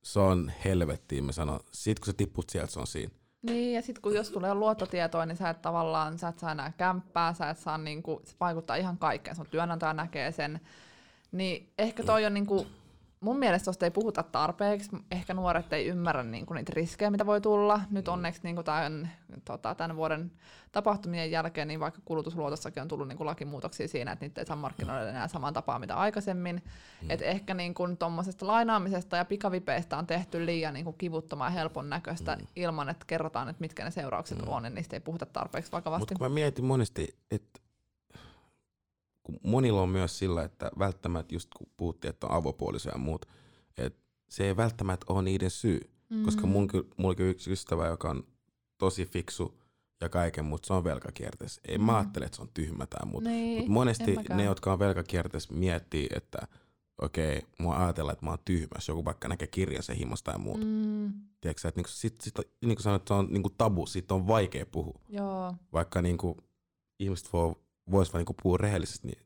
se on helvettiin, mä sanon. Sitten kun sä tipput sieltä, se on siinä. Niin, ja sitten kun jos tulee luottotietoa, niin sä et tavallaan, sä et saa enää kämppää, sä et saa niinku, se vaikuttaa ihan kaikkeen, sun työnantaja näkee sen. Niin ehkä toi on niinku, mun mielestä tosta ei puhuta tarpeeksi, ehkä nuoret ei ymmärrä niinku niitä riskejä, mitä voi tulla. Nyt onneksi niinku tämän, tota, tämän vuoden tapahtumien jälkeen, niin vaikka kulutusluotossakin on tullut niinku lakimuutoksia siinä, että niitä ei saa markkinoida enää samaan tapaan mitä aikaisemmin. Mm. Et ehkä niinku tuommoisesta lainaamisesta ja pikavipeistä on tehty liian niinku kivuttoman ja helpon näköistä mm. ilman, että kerrotaan, että mitkä ne seuraukset mm. on, ja niistä ei puhuta tarpeeksi vakavasti. Mutta mä mietin monesti, että kun monilla on myös sillä, että välttämättä just kun puhuttiin, että on avopuoliso ja muut, että se ei välttämättä ole niiden syy. Mm. Koska mun, ky- mulla on yksi ystävä, joka on tosi fiksu ja kaiken, mutta se on velkakierteessä. Ei mm. mä ajattele, että se on tyhmä tai muuta. Niin, Mutta monesti ne, jotka on velkakierteessä, miettii, että okei, okay, mua ajatellaan, että mä oon tyhmä, jos joku vaikka näkee kirjan sen himosta ja muuta. Mm. Tiedätkö, että niinku, sit, sit, niin kuin sanoit, se on niinku tabu, siitä on vaikea puhua. joo. Vaikka niinku, ihmiset voi, vois vaan niinku puhua rehellisesti, niin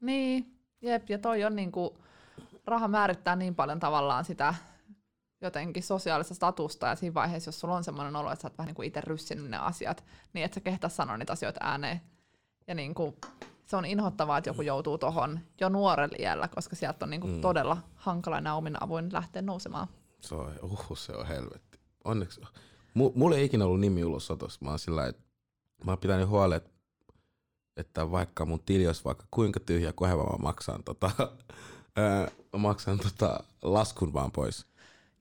Niin, jep, ja toi on niinku, raha määrittää niin paljon tavallaan sitä jotenkin sosiaalista statusta, ja siinä vaiheessa, jos sulla on semmoinen olo, että sä oot vähän niinku itse ryssinyt ne asiat, niin et sä kehtaa sanoa niitä asioita ääneen. Ja niinku, se on inhottavaa, että joku joutuu tohon jo nuorella iällä, koska sieltä on niinku Mm. mm. todella hankala ja omin avoin lähteä nousemaan. se on, uh, se on helvetti. Onneksi, mu, mulla ei ikinä ollut nimi ulosotossa. Mä oon sillä että mä oon pitänyt huolen, että, että vaikka mun tili olisi vaikka kuinka tyhjä, kun mä maksan, tota, ää, maksan tota laskun vaan pois.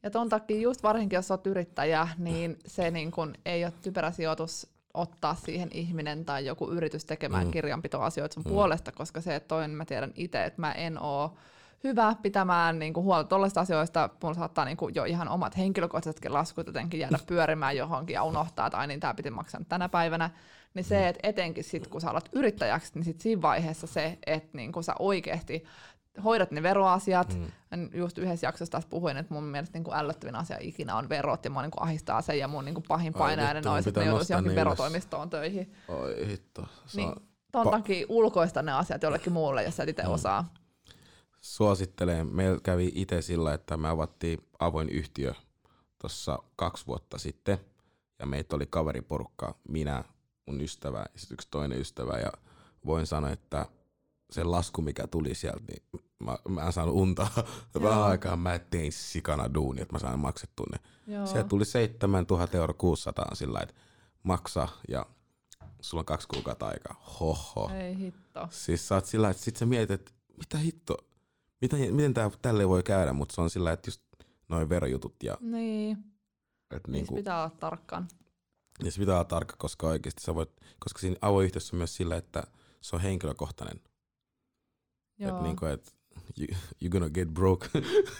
Ja ton takia just varsinkin, jos olet yrittäjä, niin se niin kun ei ole typerä sijoitus ottaa siihen ihminen tai joku yritys tekemään Mm. kirjanpitoasioita sun Mm. puolesta, koska se, että toinen mä tiedän itse, että mä en oo hyvä pitämään niin kuin huolta tuollaisista asioista. Mulla saattaa niin kuin jo ihan omat henkilökohtaisetkin laskut jotenkin jäädä pyörimään johonkin ja unohtaa, että ai niin, tämä piti maksaa tänä päivänä. Niin se, että etenkin sit, kun sä alat yrittäjäksi, niin sit siinä vaiheessa se, että niin kuin sä oikeasti hoidat ne veroasiat. Mm. Just yhdessä jaksossa taas puhuin, että mun mielestä niin kuin ällöttävin asia ikinä on verot, ja mua niin kuin ahistaa se, ja mun niin kuin pahin Ai painajainen olisi, että ne joutuisi johonkin verotoimistoon töihin. Oi hitto. Se Niin, on, ton Pa- takia ulkoista ne asiat jollekin muulle, jos sä et itse Mm. osaa. suosittelen. Meillä kävi itse sillä, että me avattiin avoin yhtiö tuossa kaksi vuotta sitten. Ja meitä oli kaveriporukka, minä, mun ystävä ja sitten yksi toinen ystävä. Ja voin sanoa, että se lasku, mikä tuli sieltä, niin mä, mä en saanut unta vähän aikaa. Mä tein sikana duuni, että mä sain maksettua ne. Joo. Sieltä tuli 7000 euro 600 sillä että maksa ja sulla on kaksi kuukautta aikaa. Hoho. Ei hitto. Siis sä oot sillä, että sit sä mietit, että mitä hitto, miten, miten tää tälle voi käydä, mutta se on sillä, että just noin verojutut ja Niin, että niissä niinku, pitää olla tarkkaan. Niin se pitää olla tarkka, koska oikeasti sä voit, koska siinä avoyhteisössä on myös sillä, että se on henkilökohtainen. Joo. Että niinku, et you, you're gonna get broke.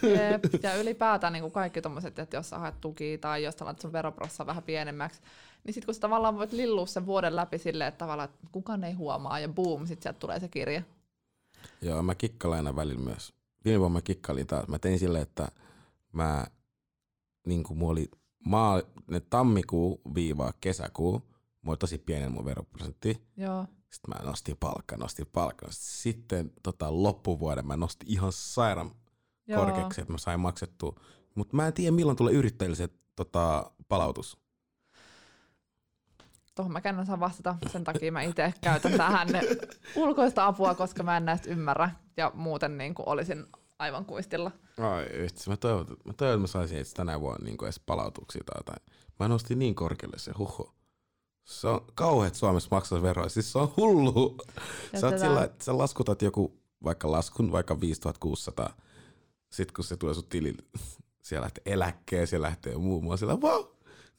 Jep. Ja ylipäätään niin kuin kaikki tommoset, että jos sä haet tukia tai jos laitat sun veroprossa vähän pienemmäksi, niin sit kun sä tavallaan voit lillua sen vuoden läpi silleen, että tavallaan että kukaan ei huomaa ja boom, sit sieltä tulee se kirja. Joo, mä kikkailen aina välillä myös. Viime vuonna mä kikkailin taas. Mä tein silleen, että mä, niin kuin mulla oli maa, ne tammikuu viivaa kesäkuu, mulla oli tosi pienen mun veroprosentti. Joo. Sitten mä nostin palkkaa, nostin palkkaa. Sitten tota, loppuvuoden mä nostin ihan sairaan Joo. korkeaksi, että mä sain maksettua. Mutta mä en tiedä, milloin tulee yrittäjille se tota, palautus. Tuohon mä en osaa vastata, sen takia mä itse käytän tähän ulkoista apua, koska mä en näistä ymmärrä ja muuten niin kuin olisin aivan kuistilla. Ai vitsi, mä toivon, mä toivon, että mä saisin edes tänä vuonna niin edes palautuksia tai jotain. Mä nostin niin korkealle se huhu. Se on kauheat Suomessa maksaa veroja. Siis se on hullu. Ja Sä oot tätä- sillä, että sä laskutat joku vaikka laskun, vaikka 5600. Sitten kun se tulee sun tilille, siellä lähtee eläkkeen, siellä lähtee muu. Mä oon sillä, vau,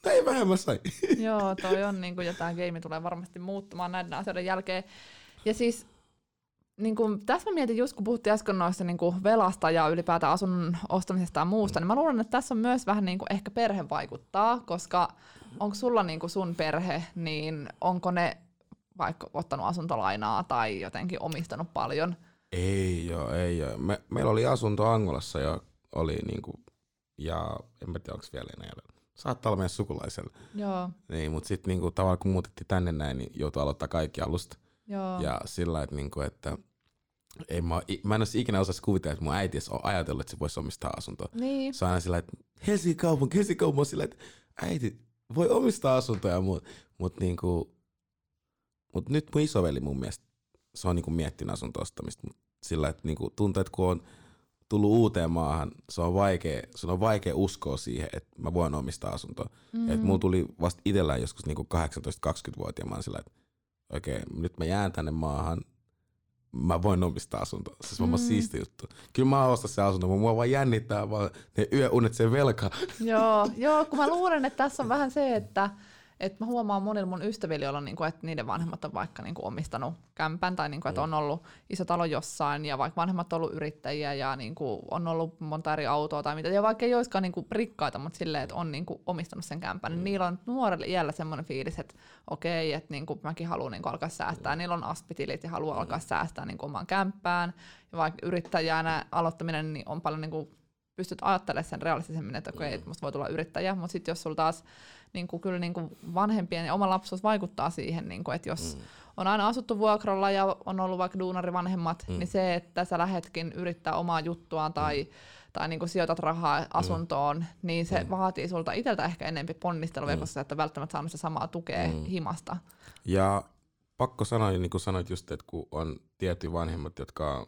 näin vähän mä sain. Joo, toi on niinku, ja tämä game tulee varmasti muuttumaan näiden asioiden jälkeen. Ja siis niin kuin, tässä mä mietin just, kun puhuttiin äsken noista niin kuin velasta ja ylipäätään asunnon ostamisesta ja muusta, niin mä luulen, että tässä on myös vähän niin kuin ehkä perhe vaikuttaa, koska onko sulla niin kuin sun perhe, niin onko ne vaikka ottanut asuntolainaa tai jotenkin omistanut paljon? Ei joo, ei joo. Me, meillä oli asunto Angolassa ja oli niinku, ja en mä tiedä onko vielä enää. Saattaa olla meidän sukulaisella. Joo, Niin, mutta sitten niinku, tavallaan kun muutettiin tänne näin, niin joutui aloittaa kaikki alusta. joo. Ja sillä että, niinku, että ei mä, mä en olisi ikinä osasi kuvitella, että mun äiti on ajatellut, että se voisi omistaa asuntoa. Niin, Se on aina sillä että Helsingin kaupunki, Helsingin kaupunki on sillä että äiti voi omistaa asuntoja ja muut. Mutta niinku, mut nyt mun isoveli mun mielestä, se on niinku miettinyt asunto ostamista. Mut sillä että niinku, tuntuu, että kun on tullut uuteen maahan, se on vaikea, sun on vaikea uskoa siihen, että mä voin omistaa asuntoa. Mm. Et mulla tuli vasta itsellään joskus niinku 18-20-vuotiaana, mä oon sillä, että okei, okay, nyt mä jään tänne maahan, mä voin omistaa asuntoa. Se on mm. siisti juttu. Kyllä mä ostan se asunto, mutta mua vaan jännittää vaan ne yöunet sen velka. Joo, joo, kun mä luulen, että tässä on vähän se, että et mä huomaan monilla mun ystävillä, joilla niinku, että niiden vanhemmat on vaikka niinku omistanut kämpän tai niinku, että on ollut iso talo jossain ja vaikka vanhemmat on ollut yrittäjiä ja niinku, on ollut monta eri autoa tai mitä, ja vaikka ei olisikaan niinku rikkaita, mutta silleen, että on niinku omistanut sen kämpän, niin niillä on nuorella iällä semmoinen fiilis, että okei, että niinku, mäkin haluan niinku alkaa säästää, niillä on aspitilit ja haluaa alkaa säästää niinku omaan kämppään, ja vaikka yrittäjänä aloittaminen niin on paljon niinku pystyt ajattelemaan sen realistisemmin, että okei, että musta voi tulla yrittäjä, mutta sitten jos sulla taas niin kuin, kyllä niin kuin vanhempien ja oma lapsuus vaikuttaa siihen, niin kuin, että jos mm. on aina asuttu vuokralla ja on ollut vaikka duunarivanhemmat, mm. niin se, että sä lähetkin yrittää omaa juttuaan tai, mm. tai niin kuin sijoitat rahaa asuntoon, mm. niin se mm. vaatii sulta itseltä ehkä enempi ponnistelua, mm. koska sä et välttämättä saanut sitä samaa tukea mm. himasta. Ja pakko sanoa, niin kuin sanoit just, että kun on tietty vanhemmat, jotka on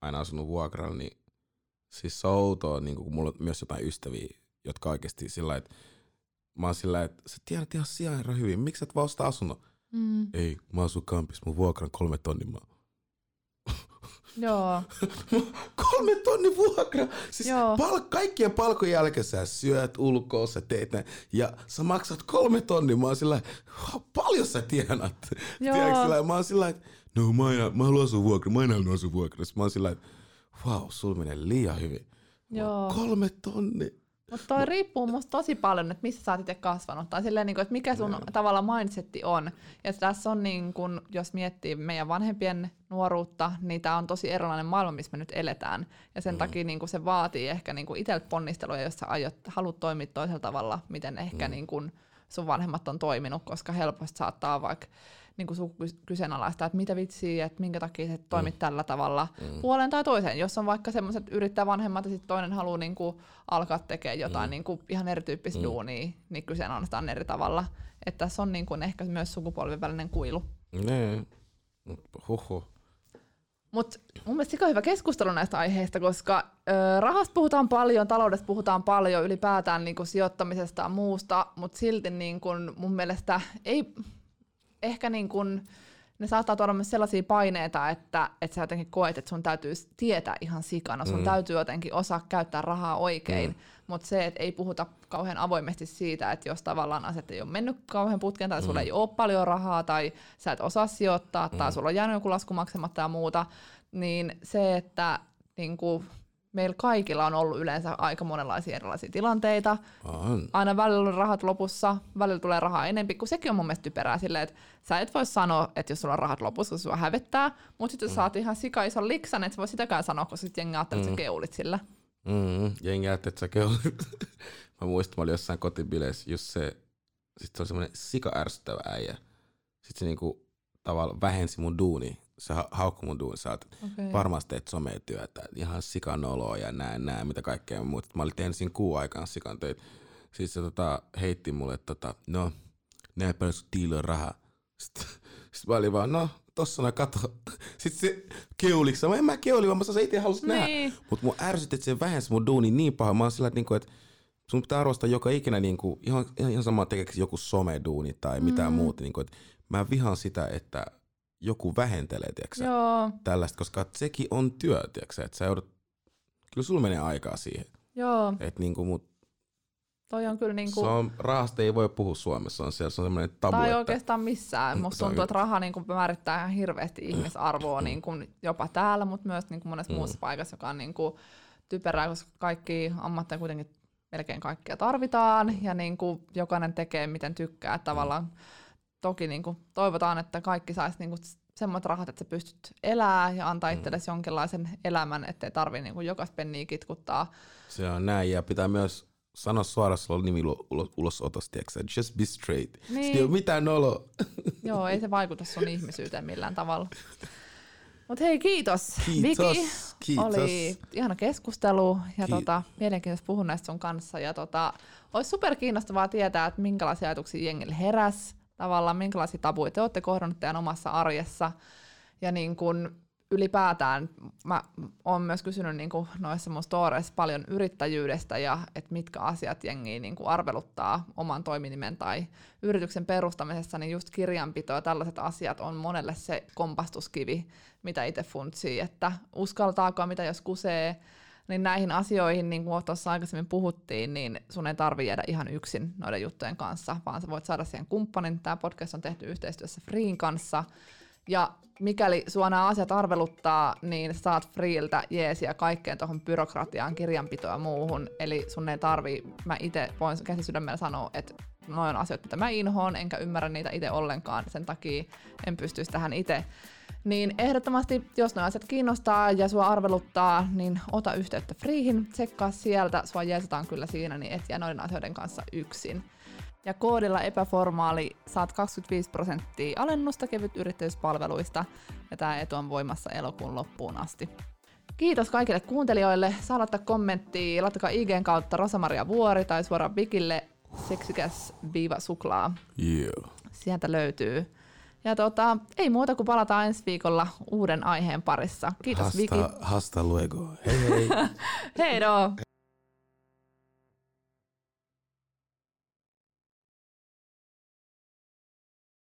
aina asunut vuokralla, niin siis se on outoa, niin kun mulla on myös jotain ystäviä, jotka oikeasti sillä että mä oon sillä että sä tiedät ihan sijaan hyvin, miksi et vaan ostaa asunnon? Mm. Ei, mä asun kampis, mun vuokran kolme tonnia. Mä... Joo, kolme tonni vuokra! Siis Joo. pal- kaikkien palkojen jälkeen sä syöt ulkoa, sä teet näin, ja sä maksat kolme tonnia. Mä oon sillä "Wow, paljon sä tienat? Joo. Tiedätkö, sillä, mä oon sillä että no mä, en, mä haluan asua vuokra, mä en halua asua vuokra. Sitten Mä oon sillä että wow, sulla menee liian hyvin. Joo. Kolme tonni. Mutta toi riippuu musta tosi paljon, että missä sä oot itse kasvanut, tai silleen, niin kuin, että mikä sun tavalla mindsetti on. Ja tässä on, niin kun, jos miettii meidän vanhempien nuoruutta, niin tämä on tosi erilainen maailma, missä me nyt eletään. Ja sen mm. takia niin se vaatii ehkä niin itselle ponnistelua, jos sä aiot, haluat toimia toisella tavalla, miten ehkä mm. niin kun sun vanhemmat on toiminut, koska helposti saattaa vaikka niin kuin kyseenalaistaa, että mitä vitsiä, että minkä takia sä toimit mm. tällä tavalla mm. puoleen tai toiseen. Jos on vaikka semmoiset yrittää vanhemmat ja sitten toinen haluaa niin kuin alkaa tekemään jotain mm. niin kuin ihan erityyppistä mm. duunia, niin kyseenalaistaan eri tavalla. Että tässä on niin kuin ehkä myös sukupolven välinen kuilu. Nee. Huhhuh. Mutta mun mielestä sika hyvä keskustelu näistä aiheista, koska ö, rahasta puhutaan paljon, taloudesta puhutaan paljon, ylipäätään niin kuin sijoittamisesta ja muusta, mutta silti niin kuin mun mielestä ei ehkä niin kuin, ne saattaa tuoda myös sellaisia paineita, että, että sä jotenkin koet, että sun täytyy tietää ihan sikana, sun mm. täytyy jotenkin osaa käyttää rahaa oikein, mm. mutta se, että ei puhuta kauhean avoimesti siitä, että jos tavallaan asiat ei ole mennyt kauhean putkeen, tai mm. sulla ei ole paljon rahaa, tai sä et osaa sijoittaa, mm. tai sulla on jäänyt joku lasku maksamatta ja muuta, niin se, että niin kuin, meillä kaikilla on ollut yleensä aika monenlaisia erilaisia tilanteita. On. Aina välillä on rahat lopussa, välillä tulee rahaa enempi, kun sekin on mun mielestä typerää silleen, että sä et voi sanoa, että jos sulla on rahat lopussa, kun sua hävettää, mutta sitten mm. saat ihan sika ison liksan, et sä voi sitäkään sanoa, koska sitten jengi ajattelee, että sä keulit sillä. Mm, jengi ajattelee, että sä keulit. mä muistan, mä olin jossain kotibileissä, just se, sit se oli semmoinen sika ärsyttävä äijä. Sitten se niinku tavallaan vähensi mun duuni. Se ha- haukkui mun duuni. Sä oot, Okei. varmasti teet sometyötä, ihan sikanoloa ja näin, näin, mitä kaikkea muuta. Mä olin tehnyt siinä kuun aikaan sikan töitä. Sitten se tota, heitti mulle, että tota, no, näin paljon sun tiillä on rahaa. Sitten, sitten mä olin vaan, no, tossa noin kato. Sitten se keuliksi, mä en mä keuli, vaan mä sanoin, itse halusin nähdä. Niin. Mutta mun ärsytti, että se vähensi mun duuni niin paha. Mä oon sillä, että, niinku, että sun pitää arvostaa joka ikinä niinku, ihan, ihan sama tekeekö joku someduuni tai mitään Mm. muuta. Niinku, et mä vihaan sitä, että joku vähentelee, tiiäksä, Joo, tällaista, koska sekin on työ, tiiäksä, että sä joudut, kyllä sulla menee aikaa siihen. joo, Et niinku, mut toi on kyllä niinku, se on, rahasta ei voi puhua Suomessa, on, siellä, se on semmoinen tabu, tai että oikeastaan missään. Mm, Musta tuntuu, että raha niinku määrittää ihan hirveästi ihmisarvoa niinku jopa täällä, mutta myös niinku monessa Mm. muussa paikassa, joka on niinku typerää, koska kaikki ammatteja kuitenkin melkein kaikkia tarvitaan ja niinku jokainen tekee miten tykkää. Että tavallaan toki niinku toivotaan, että kaikki saisi niinku semmoiset rahat, että sä pystyt elää ja antaa Mm. itsellesi jonkinlaisen elämän, ettei tarvii niinku jokaista penniä kitkuttaa. se on näin. Ja pitää myös sanoa suoraan, sulla on nimi ulo- ulos, tiiäksä, just be straight. Niin. Niin. Sitten ei ole mitään nolo. Joo, ei se vaikuta sun ihmisyyteen millään tavalla. Mut hei, kiitos, Kiitos, Viki. kiitos. Oli ihana keskustelu ja Ki- tota, mielenkiintoista puhua näistä sun kanssa. Ja tota, olisi super kiinnostavaa tietää, että minkälaisia ajatuksia jengille heräs, tavallaan minkälaisia tabuja te olette kohdannut teidän omassa arjessa. Ja niin kun ylipäätään mä oon myös kysynyt niin kun noissa mun storeissa paljon yrittäjyydestä ja että mitkä asiat jengiä niin kun arveluttaa oman toiminimen tai yrityksen perustamisessa, niin just kirjanpito ja tällaiset asiat on monelle se kompastuskivi, mitä itse funtsii, että uskaltaako, mitä jos kusee, niin näihin asioihin, niin kuin tuossa aikaisemmin puhuttiin, niin sun ei tarvi jäädä ihan yksin noiden juttujen kanssa, vaan sä voit saada siihen kumppanin. Tämä podcast on tehty yhteistyössä Freen kanssa, ja mikäli sua nämä asiat arveluttaa, niin saat Freeltä jeesiä kaikkeen tuohon byrokratiaan, kirjanpitoon ja muuhun. Eli sun ei tarvi, mä itse voin käsisydämellä sanoa, että noin on asioita, mitä mä inhoon, enkä ymmärrä niitä itse ollenkaan, sen takia en pystyisi tähän itse. Niin ehdottomasti, jos nuo asiat kiinnostaa ja sua arveluttaa, niin ota yhteyttä Freehin, tsekkaa sieltä, sua jeesataan kyllä siinä, niin et jää noiden asioiden kanssa yksin. Ja koodilla epäformaali saat 25 prosenttia alennusta kevyt yrittäjyyspalveluista, ja tämä etu on voimassa elokuun loppuun asti. Kiitos kaikille kuuntelijoille. Saa laittaa kommenttia, laittakaa IGn kautta Rosamaria Vuori tai suoraan Bigille seksikäs viiva suklaa. Yeah. Sieltä löytyy. Ja tota, ei muuta kuin palataan ensi viikolla uuden aiheen parissa. Kiitos Viki. Hasta, hasta luego. Hei hei. Hei do!